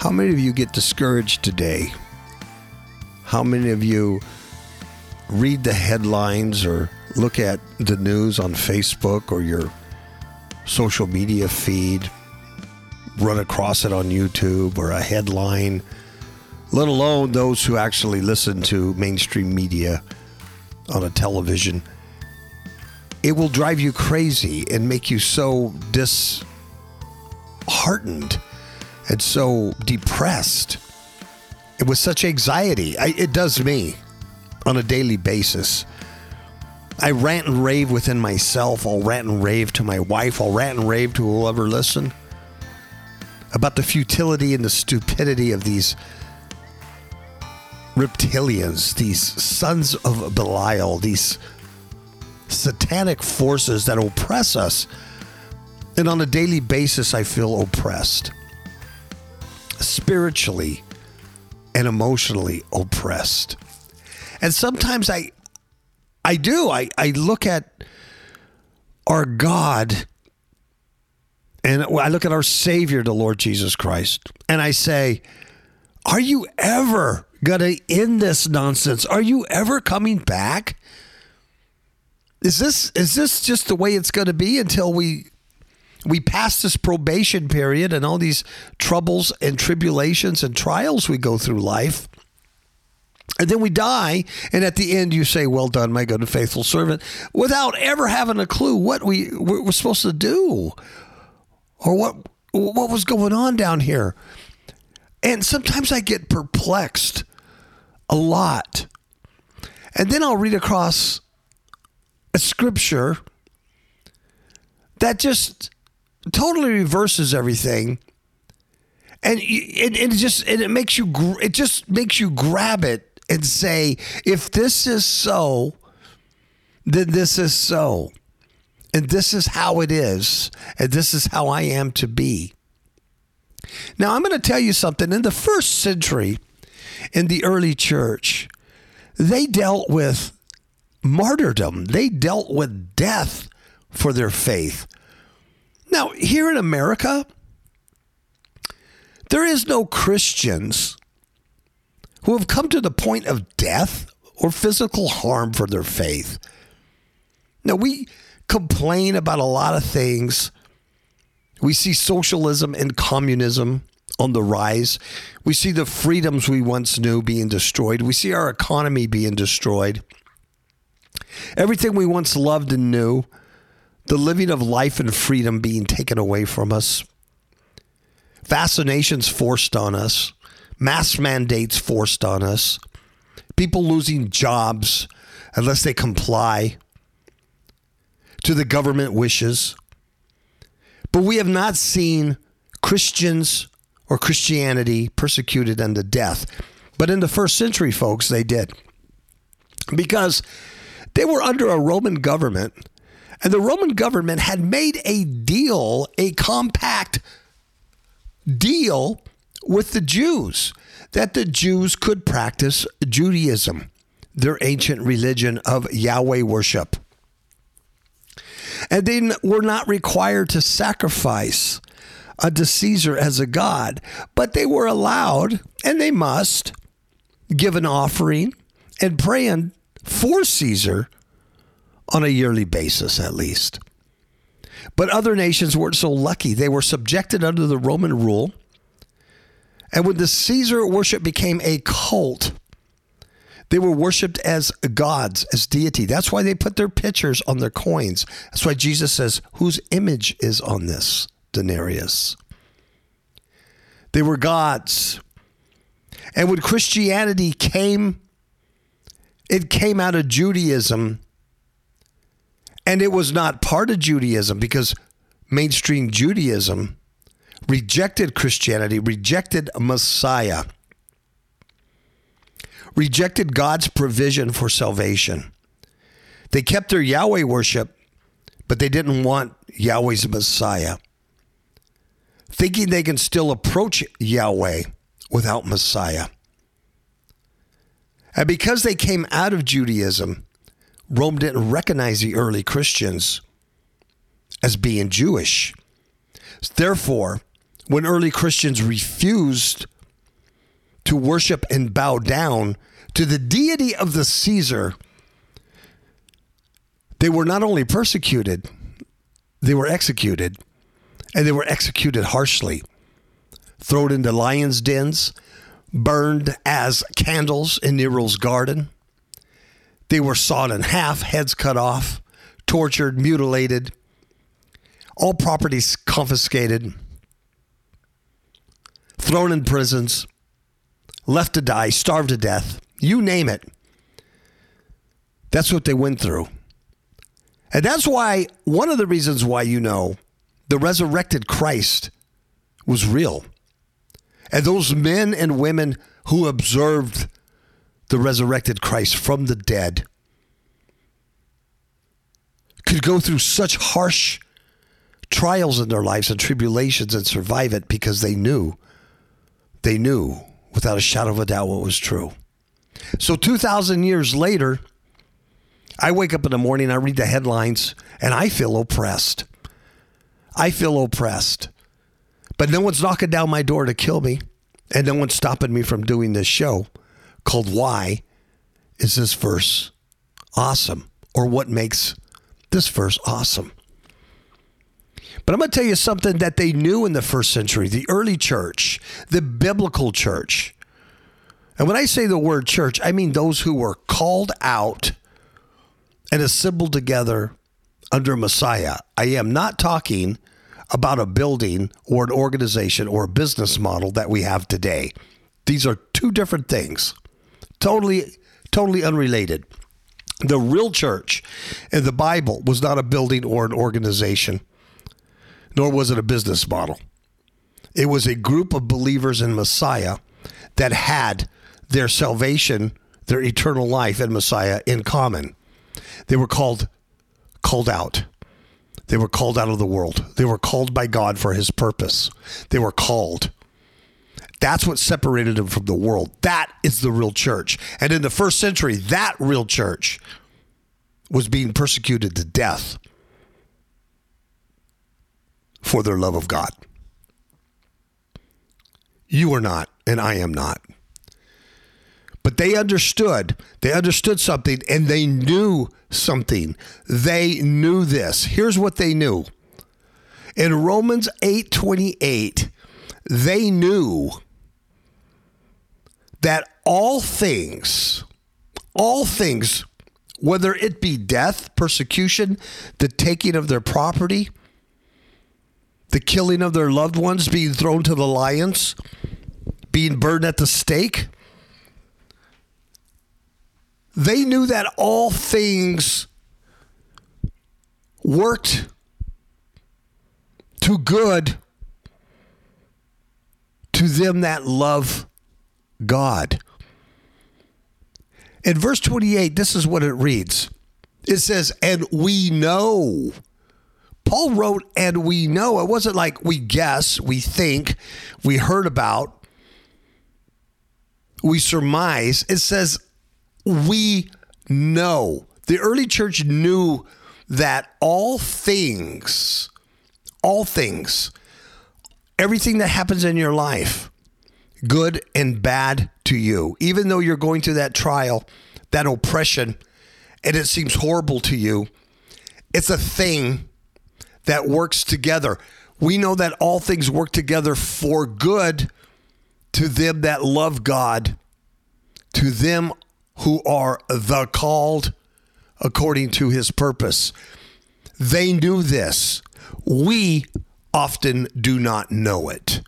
How many of you get discouraged today? How many of you read the headlines or look at the news on Facebook or your social media feed, run across it on YouTube or a headline, let alone those who actually listen to mainstream media on a television? It will drive you crazy and make you so disheartened and so depressed and with such anxiety. I, it does me on a daily basis. I rant and rave within myself. I'll rant and rave to my wife. I'll rant and rave to whoever listen about the futility and the stupidity of these reptilians, these sons of Belial, these satanic forces that oppress us. And on a daily basis, I feel oppressed, spiritually and emotionally oppressed. And sometimes I, I do. I, I look at our God and I look at our Savior, the Lord Jesus Christ, and I say, Are you ever going to end this nonsense? Are you ever coming back? Is this is this just the way it's going to be until we we pass this probation period and all these troubles and tribulations and trials we go through life? And then we die, and at the end you say, "Well done, my good and faithful servant," without ever having a clue what we were supposed to do, or what what was going on down here. And sometimes I get perplexed a lot, and then I'll read across a scripture that just totally reverses everything and it, it just and it makes you it just makes you grab it and say if this is so then this is so and this is how it is and this is how I am to be now I'm going to tell you something in the first century in the early church they dealt with martyrdom. They dealt with death for their faith. Now, here in America, there is no Christians who have come to the point of death or physical harm for their faith. Now, we complain about a lot of things. We see socialism and communism on the rise. We see the freedoms we once knew being destroyed. We see our economy being destroyed. Everything we once loved and knew, the living of life and freedom being taken away from us, vaccinations forced on us, mass mandates forced on us, people losing jobs unless they comply to the government wishes. But we have not seen Christians or Christianity persecuted unto death. But in the first century, folks, they did. Because they were under a Roman government, and the Roman government had made a deal, a compact deal with the Jews that the Jews could practice Judaism, their ancient religion of Yahweh worship. And they were not required to sacrifice uh, unto Caesar as a god, but they were allowed, and they must, give an offering and pray for Caesar on a yearly basis, at least. But other nations weren't so lucky. They were subjected under the Roman rule. And when the Caesar worship became a cult, they were worshiped as gods, as deity. That's why they put their pictures on their coins. That's why Jesus says, Whose image is on this denarius? They were gods. And when Christianity came it came out of Judaism and it was not part of Judaism because mainstream Judaism rejected Christianity, rejected Messiah, rejected God's provision for salvation. They kept their Yahweh worship, but they didn't want Yahweh's Messiah, thinking they can still approach Yahweh without Messiah. And because they came out of Judaism, Rome didn't recognize the early Christians as being Jewish. Therefore, when early Christians refused to worship and bow down to the deity of the Caesar, they were not only persecuted, they were executed, and they were executed harshly, thrown into lions' dens, burned as candles in Nero's garden. They were sawed in half, heads cut off, tortured, mutilated, all properties confiscated, thrown in prisons, left to die, starved to death, you name it. That's what they went through. And that's why, one of the reasons why you know the resurrected Christ was real. And those men and women who observed the resurrected Christ from the dead could go through such harsh trials in their lives and tribulations and survive it because they knew, they knew without a shadow of a doubt what was true. So 2,000 years later, I wake up in the morning, I read the headlines, and I feel oppressed. I feel oppressed. But no one's knocking down my door to kill me, and no one's stopping me from doing this show called Why Is This Verse Awesome? Or What Makes This Verse Awesome? But I'm going to tell you something that they knew in the first century, the early church, the biblical church. And when I say the word church, I mean those who were called out and assembled together under Messiah. I am not talking about a building or an organization or a business model that we have today. These are two different things, totally, totally unrelated. The real church in the Bible was not a building or an organization, nor was it a business model. It was a group of believers in Messiah that had their salvation, their eternal life and Messiah in common. They were called called out. They were called out of the world. They were called by God for his purpose. They were called. That's what separated them from the world. That is the real church. And in the first century, that real church was being persecuted to death for their love of God. You are not, and I am not. But they understood. They understood something and they knew something. They knew this. Here's what they knew. In Romans 8:28, they knew that all things, all things, whether it be death, persecution, the taking of their property, the killing of their loved ones, being thrown to the lions, being burned at the stake, they knew that all things worked to good to them that love God. In verse 28, this is what it reads it says, And we know. Paul wrote, And we know. It wasn't like we guess, we think, we heard about, we surmise. It says, we know. The early church knew that all things, all things, everything that happens in your life, good and bad to you, even though you're going through that trial, that oppression, and it seems horrible to you, it's a thing that works together. We know that all things work together for good to them that love God, to them who are the called according to his purpose. They knew this. We often do not know it.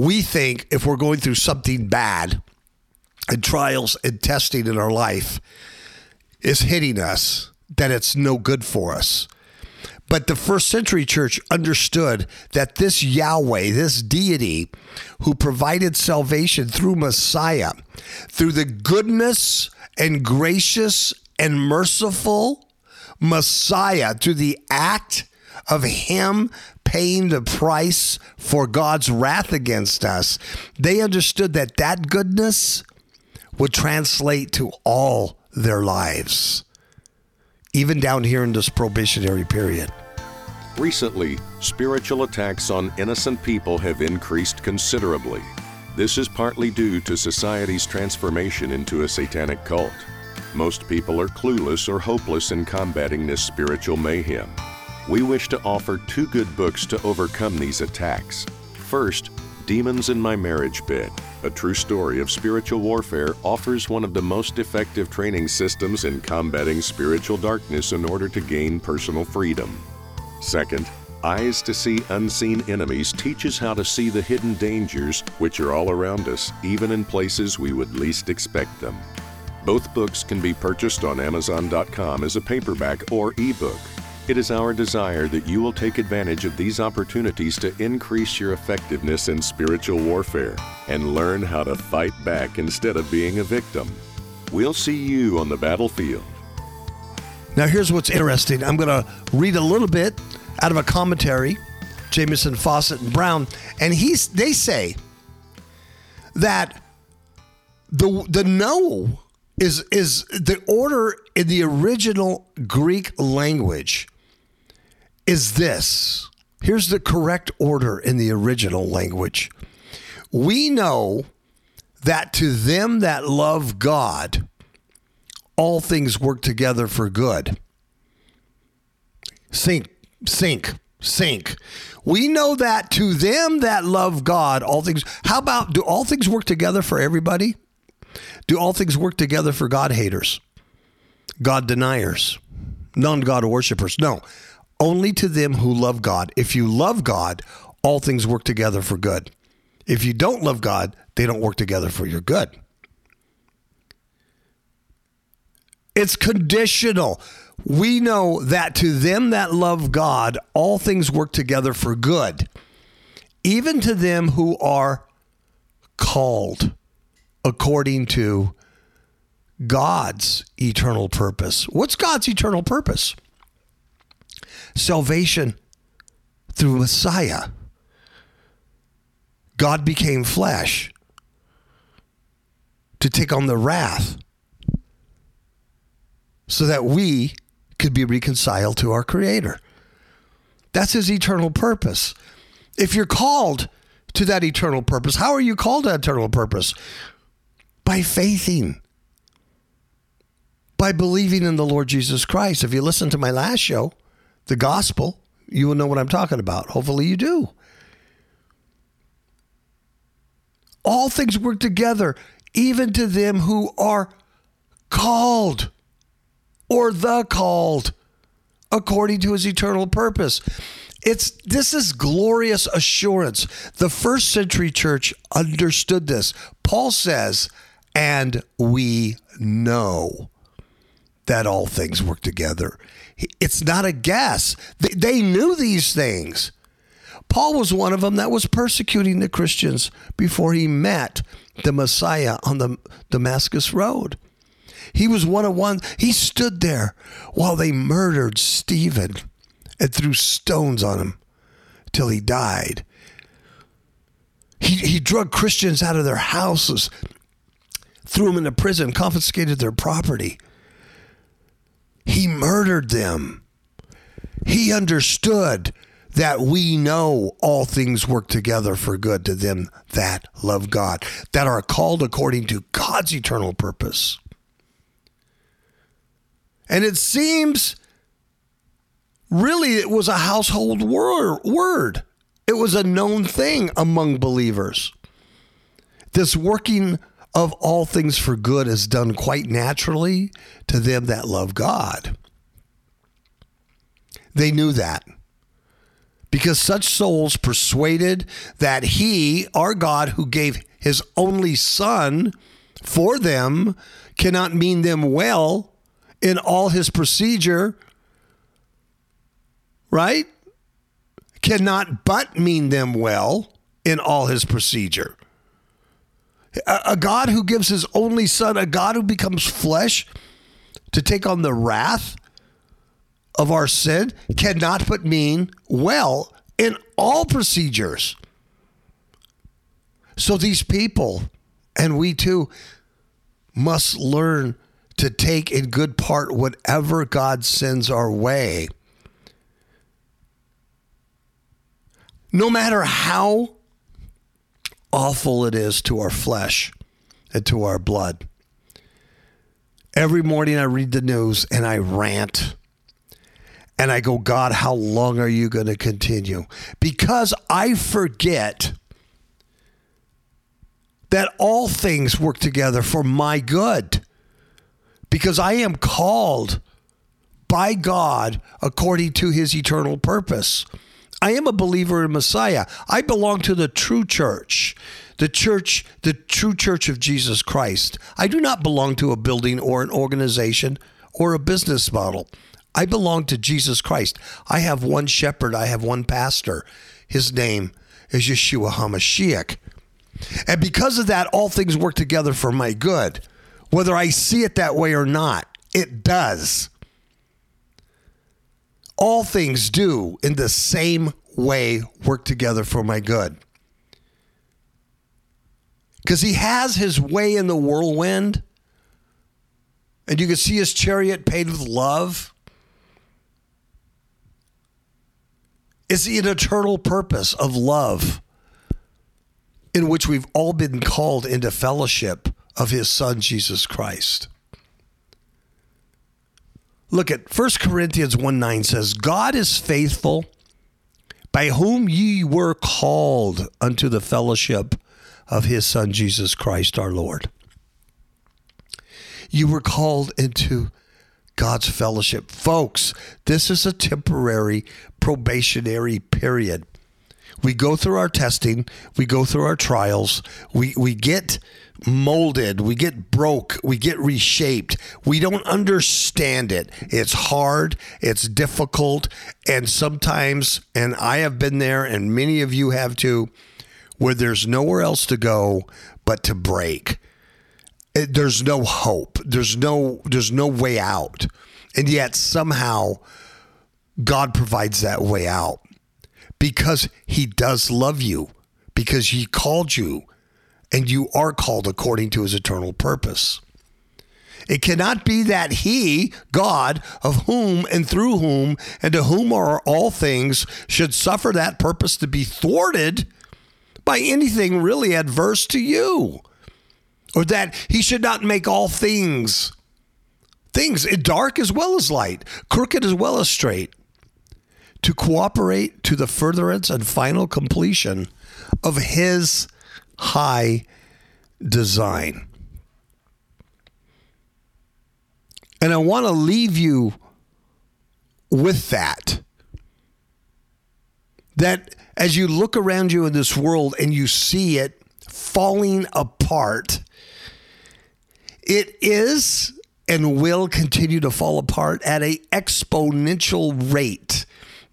We think if we're going through something bad and trials and testing in our life is hitting us, that it's no good for us. But the first century church understood that this Yahweh, this deity who provided salvation through Messiah, through the goodness and gracious and merciful Messiah, through the act of Him paying the price for God's wrath against us, they understood that that goodness would translate to all their lives, even down here in this probationary period. Recently, spiritual attacks on innocent people have increased considerably. This is partly due to society's transformation into a satanic cult. Most people are clueless or hopeless in combating this spiritual mayhem. We wish to offer two good books to overcome these attacks. First, Demons in My Marriage Bed, a true story of spiritual warfare, offers one of the most effective training systems in combating spiritual darkness in order to gain personal freedom. Second, Eyes to See Unseen Enemies teaches how to see the hidden dangers which are all around us, even in places we would least expect them. Both books can be purchased on Amazon.com as a paperback or ebook. It is our desire that you will take advantage of these opportunities to increase your effectiveness in spiritual warfare and learn how to fight back instead of being a victim. We'll see you on the battlefield. Now, here's what's interesting. I'm going to read a little bit out of a commentary, Jamieson, Fausset, and Brown, and he's they say that the the no is is the order in the original Greek language is this. Here's the correct order in the original language. We know that to them that love God, all things work together for good. Sink, sink, sink. We know that to them that love God, all things. How about do all things work together for everybody? Do all things work together for God haters, God deniers, non God worshipers? No, only to them who love God. If you love God, all things work together for good. If you don't love God, they don't work together for your good. It's conditional. We know that to them that love God, all things work together for good, even to them who are called according to God's eternal purpose. What's God's eternal purpose? Salvation through Messiah. God became flesh to take on the wrath so that we could be reconciled to our Creator. That's his eternal purpose. If you're called to that eternal purpose, how are you called to that eternal purpose? By faithing, by believing in the Lord Jesus Christ. If you listen to my last show, the gospel, you will know what I'm talking about. Hopefully, you do. All things work together, even to them who are called or the called according to his eternal purpose. It's this is glorious assurance. The first century church understood this. Paul says, and we know that all things work together. It's not a guess. They knew these things. Paul was one of them that was persecuting the Christians before he met the Messiah on the Damascus Road. He was one of one. He stood there while they murdered Stephen and threw stones on him till he died. He, he drug Christians out of their houses, threw them into prison, confiscated their property. He murdered them. He understood that we know all things work together for good to them that love God, that are called according to God's eternal purpose. And it seems really it was a household word. It was a known thing among believers. This working of all things for good is done quite naturally to them that love God. They knew that because such souls persuaded that He, our God, who gave His only Son for them, cannot mean them well in all his procedure, right? Cannot but mean them well in all his procedure. A, a, God who gives his only son, a God who becomes flesh to take on the wrath of our sin, cannot but mean well in all procedures. So these people, and we too, must learn to take in good part whatever God sends our way. No matter how awful it is to our flesh and to our blood. Every morning I read the news and I rant. And I go, God, how long are you going to continue? Because I forget that all things work together for my good. Because I am called by God according to his eternal purpose. I am a believer in Messiah. I belong to the true church, the church, the true church of Jesus Christ. I do not belong to a building or an organization or a business model. I belong to Jesus Christ. I have one shepherd, I have one pastor. His name is Yeshua HaMashiach. And because of that, all things work together for my good. Whether I see it that way or not, it does. All things do in the same way work together for my good. Because he has his way in the whirlwind, and you can see his chariot paid with love. It's an eternal purpose of love in which we've all been called into fellowship of his son Jesus Christ. Look at 1 Corinthians 1 9 says, God is faithful, by whom ye were called unto the fellowship of his son Jesus Christ our Lord. You were called into God's fellowship. Folks, this is a temporary probationary period. We go through our testing, we go through our trials, we, we get molded, we get broke, we get reshaped. We don't understand it. It's hard, it's difficult, and sometimes, and I have been there, and many of you have too, where there's nowhere else to go but to break. It, there's no hope. There's no there's no way out. And yet somehow God provides that way out because he does love you, because he called you, and you are called according to his eternal purpose. It cannot be that he, God, of whom and through whom and to whom are all things, should suffer that purpose to be thwarted by anything really adverse to you. Or that he should not make all things, things dark as well as light, crooked as well as straight, to cooperate to the furtherance and final completion of his high design. And I want to leave you with that. That as you look around you in this world and you see it falling apart, it is and will continue to fall apart at a exponential rate.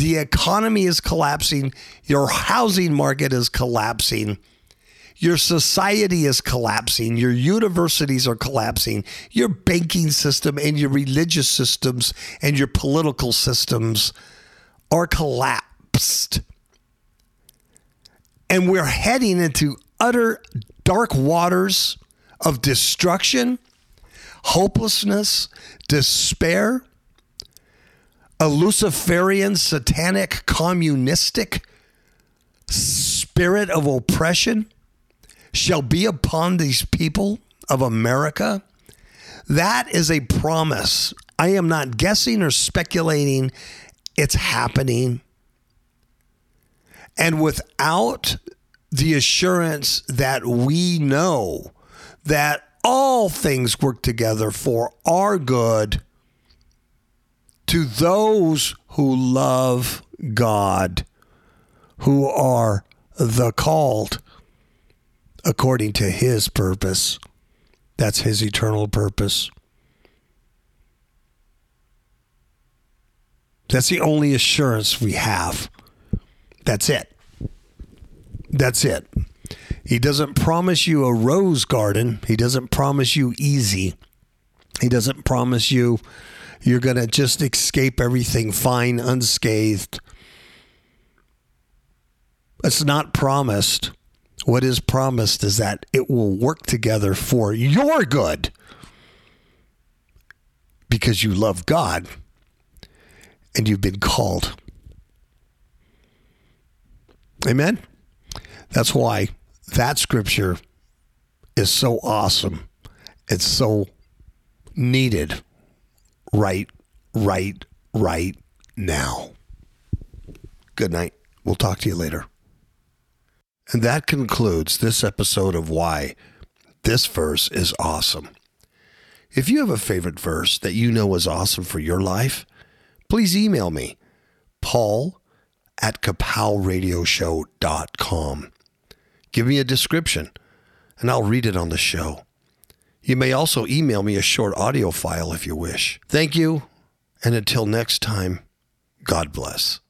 The economy is collapsing, your housing market is collapsing your society is collapsing. Your universities are collapsing. Your banking system and your religious systems and your political systems are collapsed. And we're heading into utter dark waters of destruction, hopelessness, despair, a Luciferian, satanic, communistic spirit of oppression shall be upon these people of America. That is a promise. I am not guessing or speculating. It's happening. And without the assurance that we know that all things work together for our good to those who love God, who are the called according to his purpose. That's his eternal purpose. That's the only assurance we have. That's it. That's it. He doesn't promise you a rose garden. He doesn't promise you easy. He doesn't promise you you're going to just escape everything fine, unscathed. It's not promised. What is promised is that it will work together for your good because you love God and you've been called. Amen. That's why that scripture is so awesome. It's so needed right, right, right now. Good night. We'll talk to you later. And that concludes this episode of Why This Verse is Awesome. If you have a favorite verse that you know is awesome for your life, please email me, paul at kapowradioshow.com. Give me a description, and I'll read it on the show. You may also email me a short audio file if you wish. Thank you, and until next time, God bless.